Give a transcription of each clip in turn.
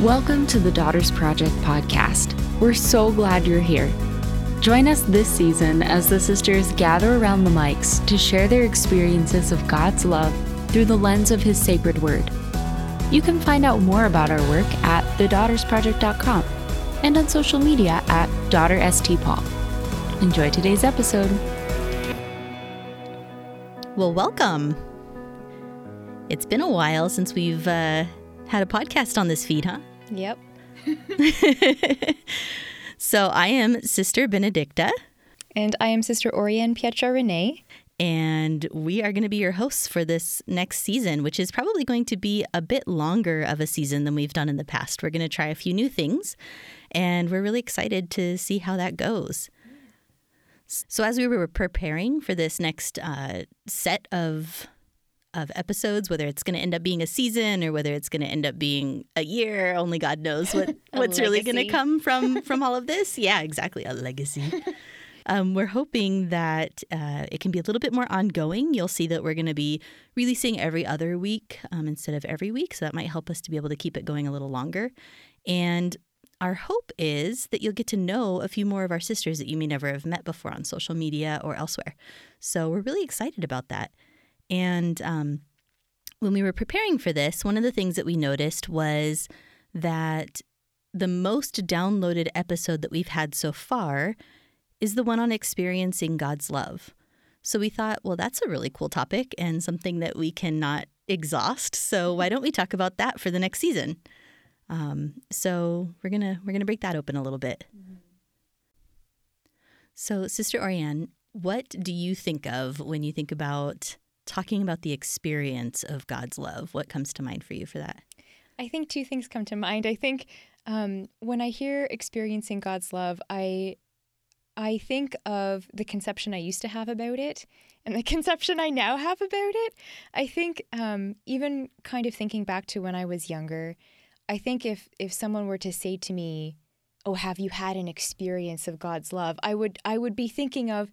Welcome to the Daughters Project podcast. We're so glad you're here. Join us this season as the sisters gather around the mics to share their experiences of God's love through the lens of His sacred word. You can find out more about our work at thedaughtersproject.com and on social media at DaughterSTPaul. Enjoy today's episode. Well, welcome. It's been a while since we've uh, had a podcast on this feed, huh? Yep. so I am Sister Benedicta. And I am Sister Orianne Pietra René. And we are going to be your hosts for this next season, which is probably going to be a bit longer of a season than we've done in the past. We're going to try a few new things, and we're really excited to see how that goes. So, as we were preparing for this next uh, set of of episodes, whether it's going to end up being a season or whether it's going to end up being a year. Only God knows what what's really going to come from from all of this. Yeah, exactly, a legacy. Um, we're hoping that uh, it can be a little bit more ongoing. You'll see that we're going to be releasing every other week um, instead of every week, so that might help us to be able to keep it going a little longer. And our hope is that you'll get to know a few more of our sisters that you may never have met before on social media or elsewhere. So we're really excited about that. And um, when we were preparing for this, one of the things that we noticed was that the most downloaded episode that we've had so far is the one on experiencing God's love. So we thought, well, that's a really cool topic and something that we cannot exhaust. So why don't we talk about that for the next season? Um, so we're gonna we're gonna break that open a little bit. So, Sister Orianne, what do you think of when you think about talking about the experience of God's love. What comes to mind for you for that? I think two things come to mind. I think um, when I hear experiencing God's love, I I think of the conception I used to have about it and the conception I now have about it. I think um, even kind of thinking back to when I was younger, I think if if someone were to say to me, "Oh, have you had an experience of God's love?" I would I would be thinking of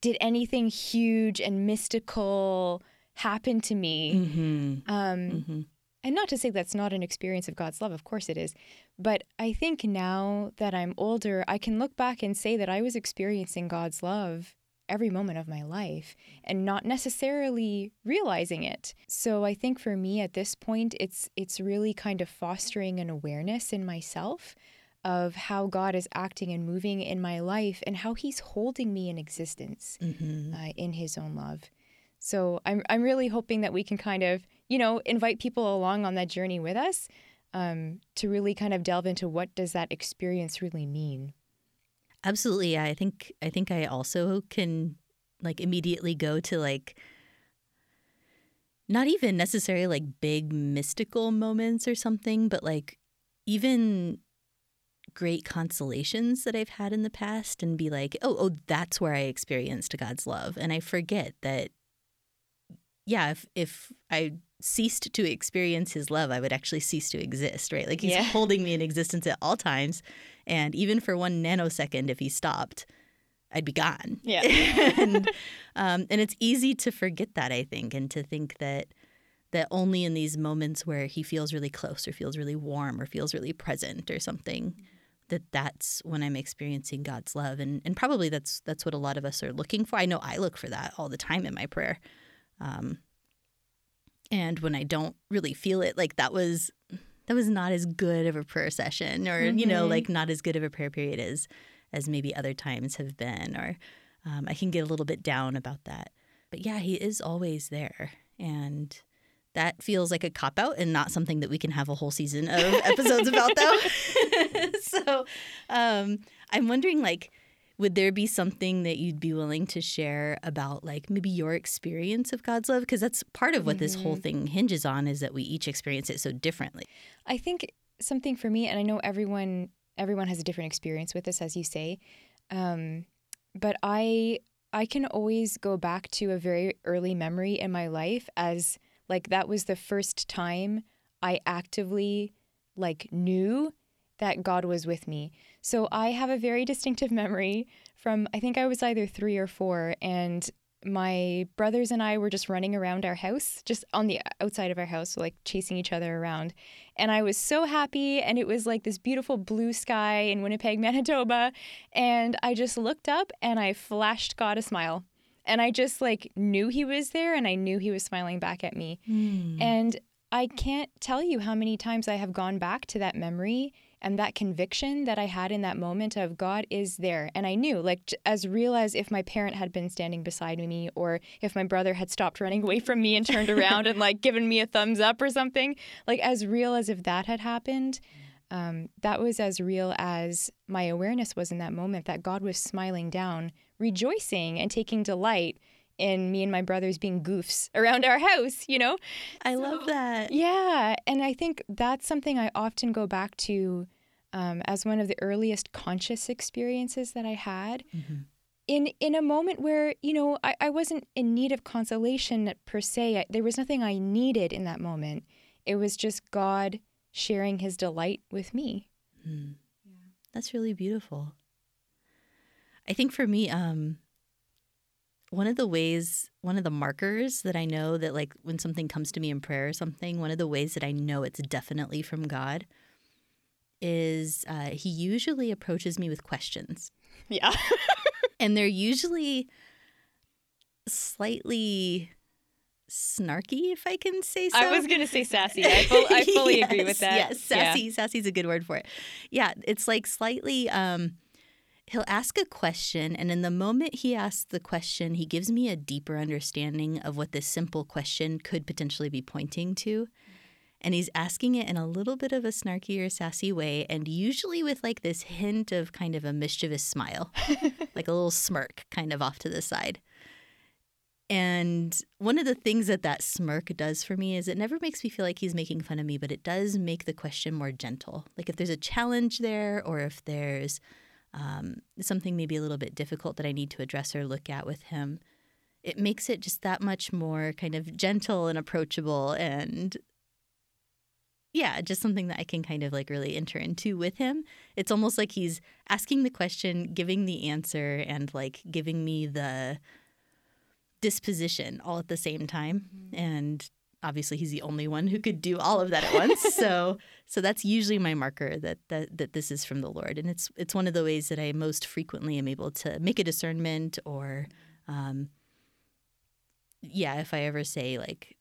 did anything huge and mystical happen to me? Mm-hmm. Um, mm-hmm. And not to say that's not an experience of God's love, of course it is. But I think now that I'm older, I can look back and say that I was experiencing God's love every moment of my life and not necessarily realizing it. So I think for me at this point it's it's really kind of fostering an awareness in myself of how God is acting and moving in my life and how He's holding me in existence mm-hmm. uh, in His own love. So I'm I'm really hoping that we can kind of you know invite people along on that journey with us um, to really kind of delve into what does that experience really mean. Absolutely, I think I think I also can like immediately go to like not even necessarily like big mystical moments or something, but like even great consolations that I've had in the past and be like, oh, oh, that's where I experienced God's love. And I forget that, yeah, if, if I ceased to experience his love, I would actually cease to exist, right? Like he's yeah. holding me in existence at all times. And even for one nanosecond, if he stopped, I'd be gone. Yeah. and, um, and it's easy to forget that, I think, and to think that that only in these moments where he feels really close or feels really warm or feels really present or something that that's when I'm experiencing God's love, and and probably that's that's what a lot of us are looking for. I know I look for that all the time in my prayer, um, and when I don't really feel it, like that was that was not as good of a prayer session, or mm-hmm. you know, mm-hmm. like not as good of a prayer period as as maybe other times have been, or um, I can get a little bit down about that. But yeah, He is always there, and that feels like a cop out and not something that we can have a whole season of episodes about though. so um, I'm wondering like would there be something that you'd be willing to share about like maybe your experience of God's love because that's part of what mm-hmm. this whole mm-hmm. thing hinges on is that we each experience it so differently. I think something for me and I know everyone everyone has a different experience with this as you say. Um, but I I can always go back to a very early memory in my life as like that was the first time I actively like knew that God was with me. So I have a very distinctive memory from I think I was either 3 or 4 and my brothers and I were just running around our house, just on the outside of our house, like chasing each other around. And I was so happy. And it was like this beautiful blue sky in Winnipeg, Manitoba. And I just looked up and I flashed God a smile. And I just like knew he was there and I knew he was smiling back at me. Mm. And I can't tell you how many times I have gone back to that memory and that conviction that I had in that moment of God is there. And I knew, like, as real as if my parent had been standing beside me or if my brother had stopped running away from me and turned around and, like, given me a thumbs up or something, like, as real as if that had happened. Um, that was as real as my awareness was in that moment that God was smiling down, rejoicing and taking delight in me and my brothers being goofs around our house, you know? I love that. Yeah. And I think that's something I often go back to um, as one of the earliest conscious experiences that I had. Mhm. In, in a moment where, you know, I, I wasn't in need of consolation per se. I, there was nothing I needed in that moment. It was just God sharing his delight with me. Mm. That's really beautiful. I think for me, um, one of the ways, one of the markers that I know that, like, when something comes to me in prayer or something, one of the ways that I know it's definitely from God is uh, He usually approaches me with questions. Yeah. And they're usually slightly snarky, if I can say so. I was going to say sassy. I, full, I fully agree with that. Yes, sassy. Sassy's a good word for it. Yeah, it's like slightly. Um, he'll ask a question, and in the moment he asks the question, he gives me a deeper understanding of what this simple question could potentially be pointing to. And he's asking it in a little bit of a snarky or sassy way, and usually with like this hint of kind of a mischievous smile, like a little smirk kind of off to the side. And one of the things that that smirk does for me is it never makes me feel like he's making fun of me, but it does make the question more gentle. Like if there's a challenge there, or if there's um, something maybe a little bit difficult that I need to address or look at with him, it makes it just that much more kind of gentle and approachable and yeah, just something that I can kind of like really enter into with him. It's almost like he's asking the question, giving the answer, and like giving me the disposition all at the same time. And obviously, he's the only one who could do all of that at once. so, so that's usually my marker that that that this is from the Lord, and it's it's one of the ways that I most frequently am able to make a discernment or. Um, yeah, if I ever say like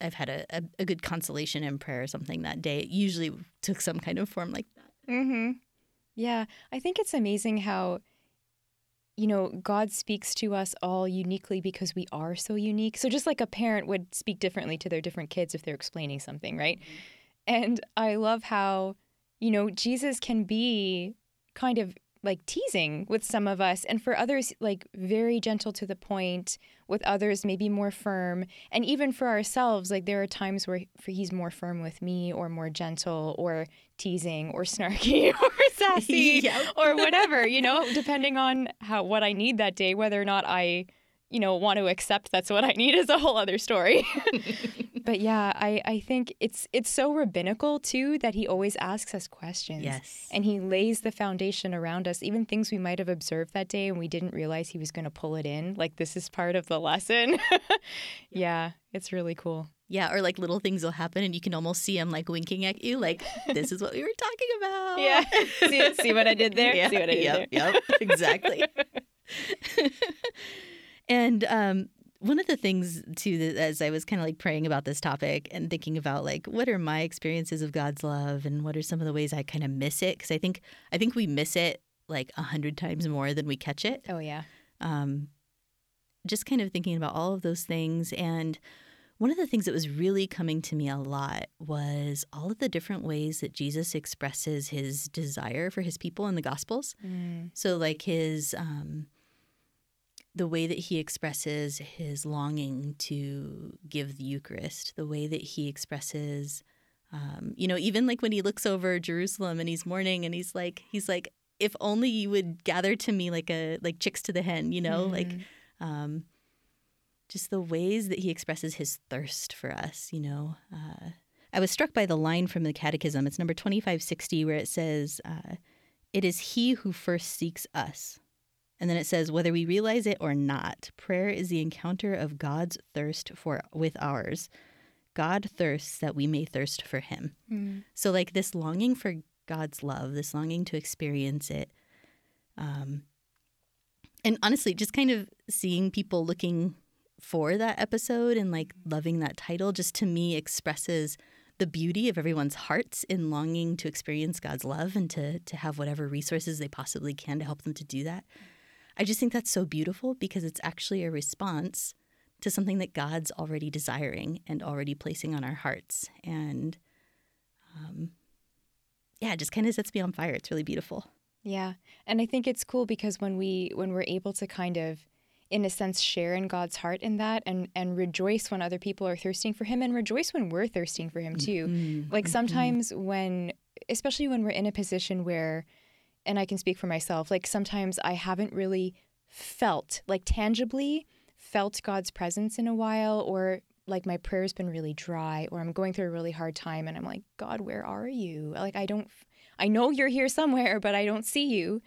I've had a, a, a good consolation in prayer or something that day, it usually took some kind of form like that. Mm-hmm. Yeah, I think it's amazing how, you know, God speaks to us all uniquely because we are so unique. So just like a parent would speak differently to their different kids if they're explaining something, right? Mm-hmm. And I love how, you know, Jesus can be kind of like teasing with some of us and for others like very gentle to the point with others maybe more firm and even for ourselves like there are times where he's more firm with me or more gentle or teasing or snarky or sassy Yep. or whatever you know depending on how what i need that day whether or not i you know want to accept that's what i need is a whole other story but yeah i i think it's it's so rabbinical too that he always asks us questions Yes. and he lays the foundation around us, even things we might have observed that day and we didn't realize he was going to pull it in. Like, this is part of the lesson. yeah, it's really cool. Yeah, or like little things will happen and you can almost see him like winking at you, like, this is what we were talking about. Yeah. see, see what I did there? Yeah, See what I did yep, there? Yep, exactly. and um, one of the things too, that as I was kind of like praying about this topic and thinking about like what are my experiences of God's love and what are some of the ways I kind of miss it because I think I think we miss it like a hundred times more than we catch it. Oh, yeah. um, just kind of thinking about all of those things. And one of the things that was really coming to me a lot was all of the different ways that Jesus expresses his desire for his people in the Gospels. Mm. So, like his, um, the way that he expresses his longing to give the Eucharist, the way that he expresses, um, you know, even like when he looks over Jerusalem and he's mourning and he's like, he's like, if only you would gather to me like a like chicks to the hen, you know, like Mhm. um, just the ways that he expresses his thirst for us, you know. Uh, I was struck by the line from the Catechism. It's number 2560, where it says, uh, It is he who first seeks us And then it says, whether we realize it or not, prayer is the encounter of God's thirst for with ours. God thirsts that we may thirst for him. Mm. So like this longing for God's love, this longing to experience it. Um and honestly, just kind of seeing people looking for that episode and like loving that title just to me expresses the beauty of everyone's hearts in longing to experience God's love and to to have whatever resources they possibly can to help them to do that. I just think that's so beautiful because it's actually a response to something that God's already desiring and already placing on our hearts. And um, yeah, it just kind of sets me on fire. It's really beautiful. Yeah. And I think it's cool because when we when we're able to kind of in a sense share in God's heart in that and and rejoice when other people are thirsting for him and rejoice when we're thirsting for him too. Mm-hmm. Like sometimes when especially when we're in a position where and I can speak for myself, like sometimes I haven't really felt like tangibly felt God's presence in a while or like my prayer's been really dry or I'm going through a really hard time and I'm like, God, where are you? Like I don't I know you're here somewhere, but I don't see you.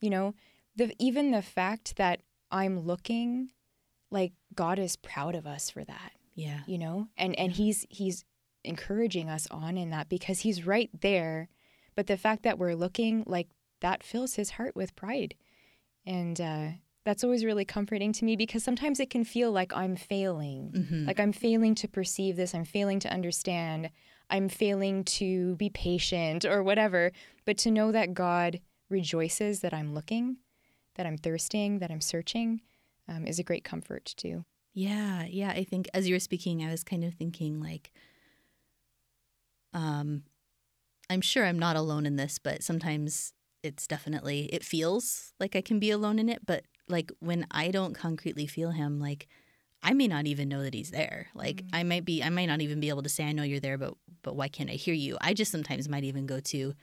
You know, the even the fact that I'm looking like God is proud of us for that, Yeah. you know? And and he's he's encouraging us on in that because he's right there. But the fact that we're looking like that fills his heart with pride. And uh that's always really comforting to me because sometimes it can feel like I'm failing. Mm-hmm. Like I'm failing to perceive this, I'm failing to understand, I'm failing to be patient or whatever. But to know that God rejoices that I'm looking, that I'm thirsting, that I'm searching um, is a great comfort too. Yeah, yeah. I think as you were speaking, I was kind of thinking like, um, I'm sure I'm not alone in this, but sometimes it's definitely it feels like I can be alone in it. But like when I don't concretely feel him, like I may not even know that he's there. Like Mm. I might be, I might not even be able to say I know you're there, but but why can't I hear you? I just sometimes might even go to,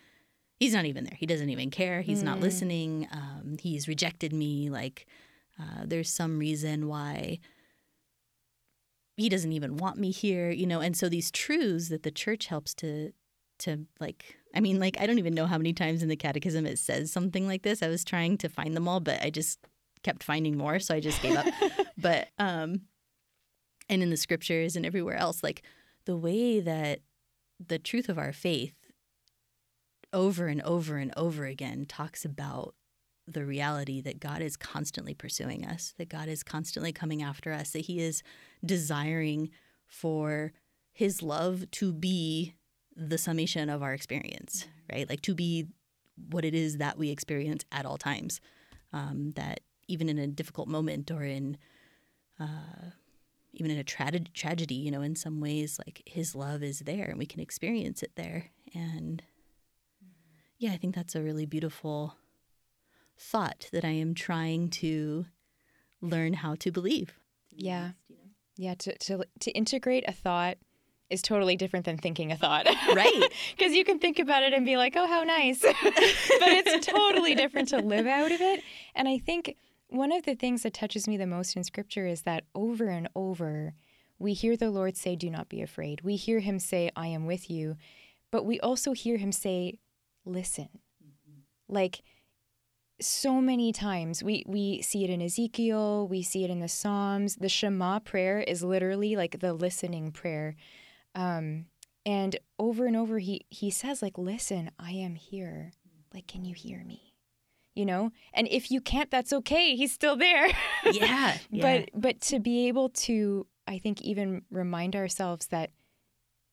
he's not even there. He doesn't even care. He's not Mm. listening. Um, he's rejected me. Like uh, there's some reason why he doesn't even want me here, you know. And so these truths that the church helps to to like I mean, like I don't even know how many times in the catechism it says something like this. I was trying to find them all, but I just kept finding more, so I just gave up. but um and in the scriptures and everywhere else, like the way that the truth of our faith over and over and over again talks about the reality that God is constantly pursuing us, that God is constantly coming after us, that He is desiring for His love to be the summation of our experience, right? Like to be what it is that we experience at all times. Um, that even in a difficult moment or in uh, even in a tra- tragedy, you know, in some ways, like His love is there and we can experience it there. And yeah, I think that's a really beautiful thought that I am trying to learn how to believe. Yeah. Yeah, to, to, to integrate a thought is totally different than thinking a thought. Right. Because you can think about it and be like, oh, how nice. but it's totally different to live out of it. And I think one of the things that touches me the most in scripture is that over and over, we hear the Lord say, do not be afraid. We hear him say, I am with you. But we also hear him say, listen. Mm-hmm. Like, so many times we we see it in Ezekiel, we see it in the Psalms. The Shema prayer is literally like the listening prayer. Um, and over and over he he says like listen, I am here. Like can you hear me? You know? And if you can't that's okay. He's still there. Yeah. yeah. But but to be able to I think even remind ourselves that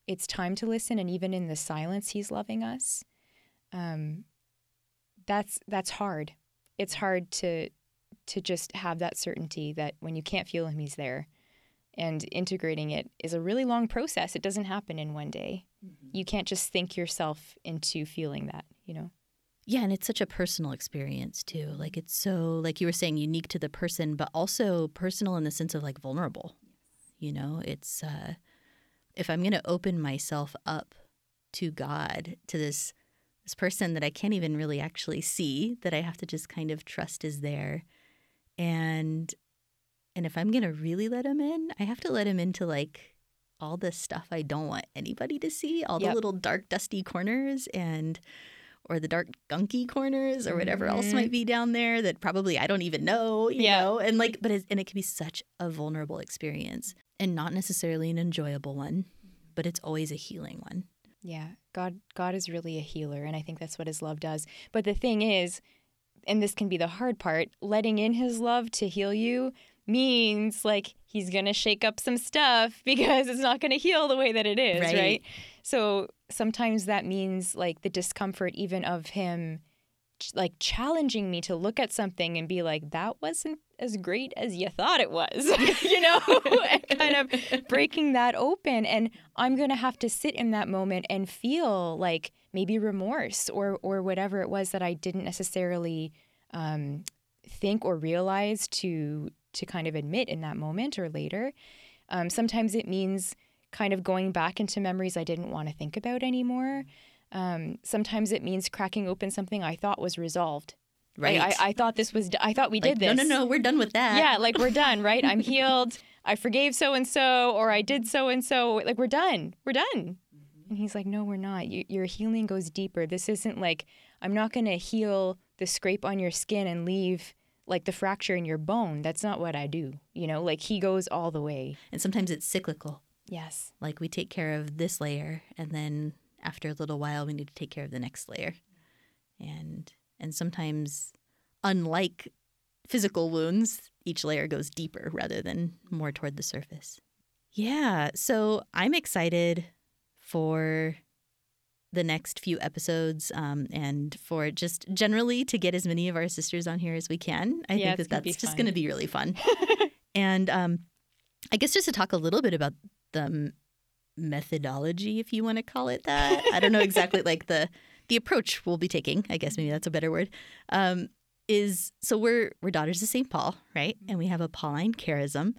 it's time to listen and even in the silence he's loving us. Um that's that's hard. It's hard to to just have that certainty that when you can't feel him he's there. And integrating it is a really long process. It doesn't happen in one day. You can't just think yourself into feeling that, you know. Yeah, and it's such a personal experience too. Like it's so like you were saying unique to the person, but also personal in the sense of like vulnerable. You know, it's uh if I'm going to open myself up to God, to this this person that I can't even really actually see, that I have to just kind of trust is there. And and if I'm going to really let him in, I have to let him into like all the stuff I don't want anybody to see, all the little dark dusty corners and or the dark gunky corners or whatever else Mhm. might be down there that probably I don't even know, you Yeah. know? And like but it, and it can be such a vulnerable experience and not necessarily an enjoyable one, but it's always a healing one. Yeah, God God is really a healer and I think that's what his love does. But the thing is, and this can be the hard part, letting in his love to heal you means like he's going to shake up some stuff because it's not going to heal the way that it is, Right. right. So sometimes that means like the discomfort even of him like challenging me to look at something and be like that wasn't as great as you thought it was you know and kind of breaking that open and i'm going to have to sit in that moment and feel like maybe remorse or or whatever it was that i didn't necessarily um, think or realize to to kind of admit in that moment or later um, sometimes it means kind of going back into memories i didn't want to think about anymore um, sometimes it means cracking open something i thought was resolved Right. I, I, I thought this was. I thought we like, did this. No, no, no, we're done with that. Yeah, like we're done, right? I'm healed. I forgave so and so, or I did so and so. Like we're done. We're done. And he's like, No, we're not. You, your healing goes deeper. This isn't like I'm not going to heal the scrape on your skin and leave like the fracture in your bone. That's not what I do. You know, like he goes all the way. And sometimes it's cyclical. Yes. Like we take care of this layer and then after a little while we need to take care of the next layer. And and sometimes unlike physical wounds, each layer goes deeper rather than more toward the surface. Yeah, so I'm excited for the next few episodes um, and for just generally to get as many of our sisters on here as we can. I Yeah, think that that's just going to be really fun. and um, I guess just to talk a little bit about the methodology, if you want to call it that. I don't know exactly like the the approach we'll be taking. I guess maybe that's a better word. Um, is so we're we're daughters of St. Paul, right? And we have a Pauline charism,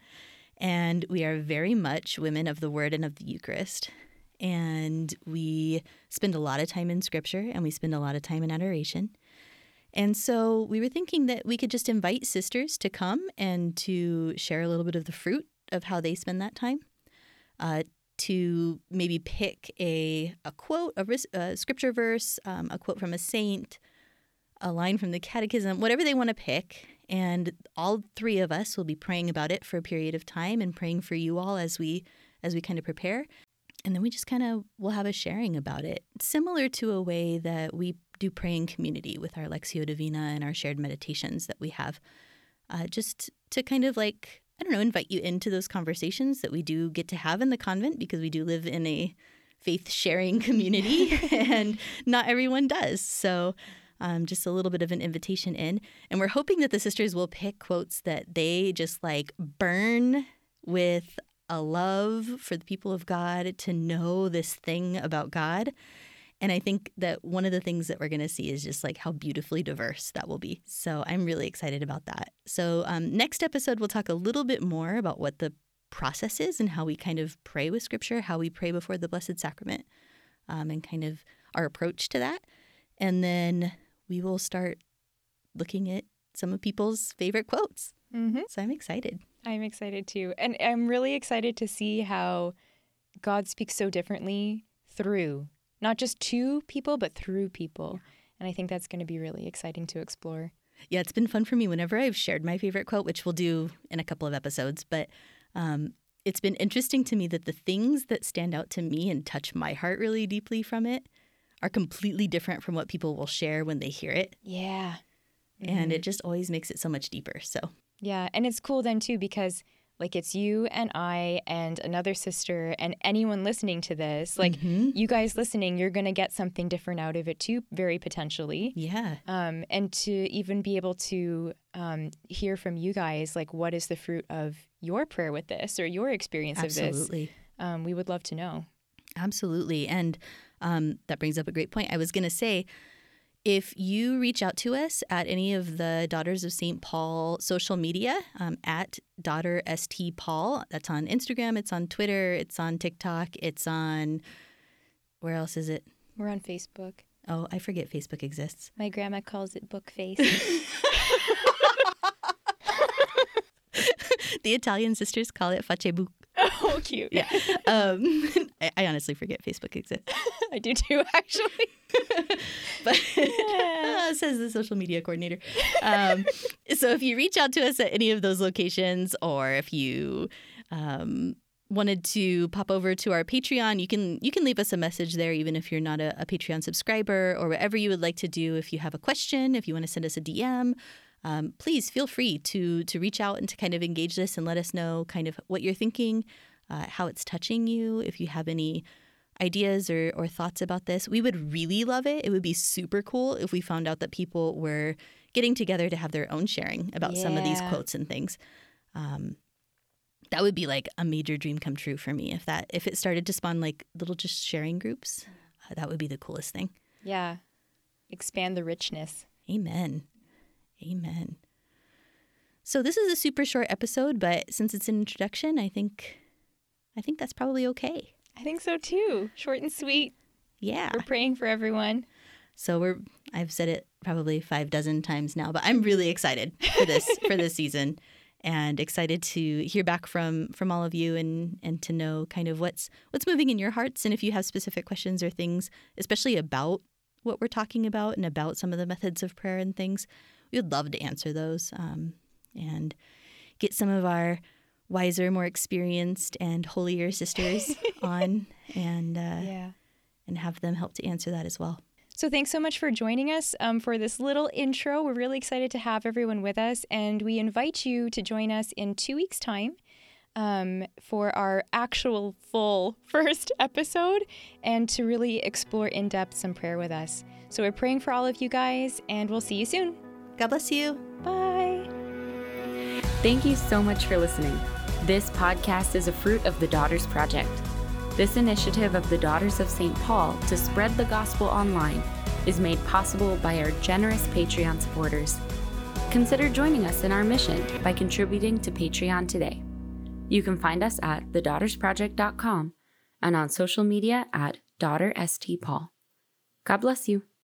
and we are very much women of the Word and of the Eucharist. And we spend a lot of time in Scripture, and we spend a lot of time in adoration. And so we were thinking that we could just invite sisters to come and to share a little bit of the fruit of how they spend that time. Uh, to maybe pick a, a quote, a, a scripture verse, um, a quote from a saint, a line from the catechism, whatever they want to pick. And all three of us will be praying about it for a period of time and praying for you all as we as we kind of prepare. And then we just kind of will have a sharing about it, similar to a way that we do pray in community with our Lectio Divina and our shared meditations that we have, uh, just to kind of like I don't know, invite you into those conversations that we do get to have in the convent because we do live in a faith sharing community and not everyone does. So, um, just a little bit of an invitation in. And we're hoping that the sisters will pick quotes that they just like burn with a love for the people of God to know this thing about God. And I think that one of the things that we're going to see is just like how beautifully diverse that will be. So I'm really excited about that. So, um, next episode, we'll talk a little bit more about what the process is and how we kind of pray with Scripture, how we pray before the Blessed Sacrament, um, and kind of our approach to that. And then we will start looking at some of people's favorite quotes. Mm-hmm. So I'm excited. I'm excited too. And I'm really excited to see how God speaks so differently through not just to people, but through people. And I think that's going to be really exciting to explore. Yeah, it's been fun for me whenever I've shared my favorite quote, which we'll do in a couple of episodes. But um, it's been interesting to me that the things that stand out to me and touch my heart really deeply from it are completely different from what people will share when they hear it. Yeah. And it just always makes it so much deeper. So, Yeah. And it's cool then too because like it's you and I and another sister and anyone listening to this. Like you guys listening, you're going to get something different out of it too, very potentially. yeah. um, and to even be able to um, hear from you guys like what is the fruit of your prayer with this or your experience of this Absolutely. um, we would love to know Absolutely. And um, that brings up a great point. I was going to say, if you reach out to us at any of the Daughters of St. Paul social media, um, at Daughter St. Paul, that's on Instagram, it's on Twitter, it's on TikTok, it's on, where else is it? we're on facebook Oh, I forget Facebook exists. my grandma calls it book face the Italian sisters call it Facebook. Oh cute Yeah. um, I, I honestly forget Facebook exists. i do too actually but says the social media coordinator. Um, so if you reach out to us at any of those locations, or if you um, wanted to pop over to our Patreon, you can you can leave us a message there, even if you're not a, a Patreon subscriber, or whatever you would like to do. If you have a question, if you want to send us a DM. Um, please feel free to to reach out and to kind of engage this and let us know kind of what you're thinking, uh, how it's touching you. If you have any ideas or, or thoughts about this, we would really love it. It would be super cool if we found out that people were getting together to have their own sharing about some of these quotes and things. Um, that would be like a major dream come true for me if that if it started to spawn like little just sharing groups. Uh, that would be the coolest thing. Yeah. Expand the richness. Amen. Amen. So this is a super short episode, but since it's an introduction, I think I think that's probably okay. I think so too. Short and sweet. Yeah. We're praying for everyone. So we're I've said it probably five dozen times now, but I'm really excited for this for this season and excited to hear back from from all of you and and to know kind of what's what's moving in your hearts and if you have specific questions or things, especially about what we're talking about and about some of the methods of prayer and things, we would love to answer those um, and get some of our wiser, more experienced, and holier sisters on and uh, Yeah. and have them help to answer that as well. So thanks so much for joining us um, for this little intro. We're really excited to have everyone with us, and we invite you to join us in two weeks' time um, for our actual full first episode and to really explore in depth some prayer with us. So we're praying for all of you guys, and we'll see you soon. God bless you. Bye. Thank you so much for listening. This podcast is a fruit of the Daughters Project. This initiative of the Daughters of St. Paul to spread the gospel online is made possible by our generous Patreon supporters. Consider joining us in our mission by contributing to Patreon today. You can find us at thedaughtersproject.com and on social media at DaughterSTPaul. God bless you.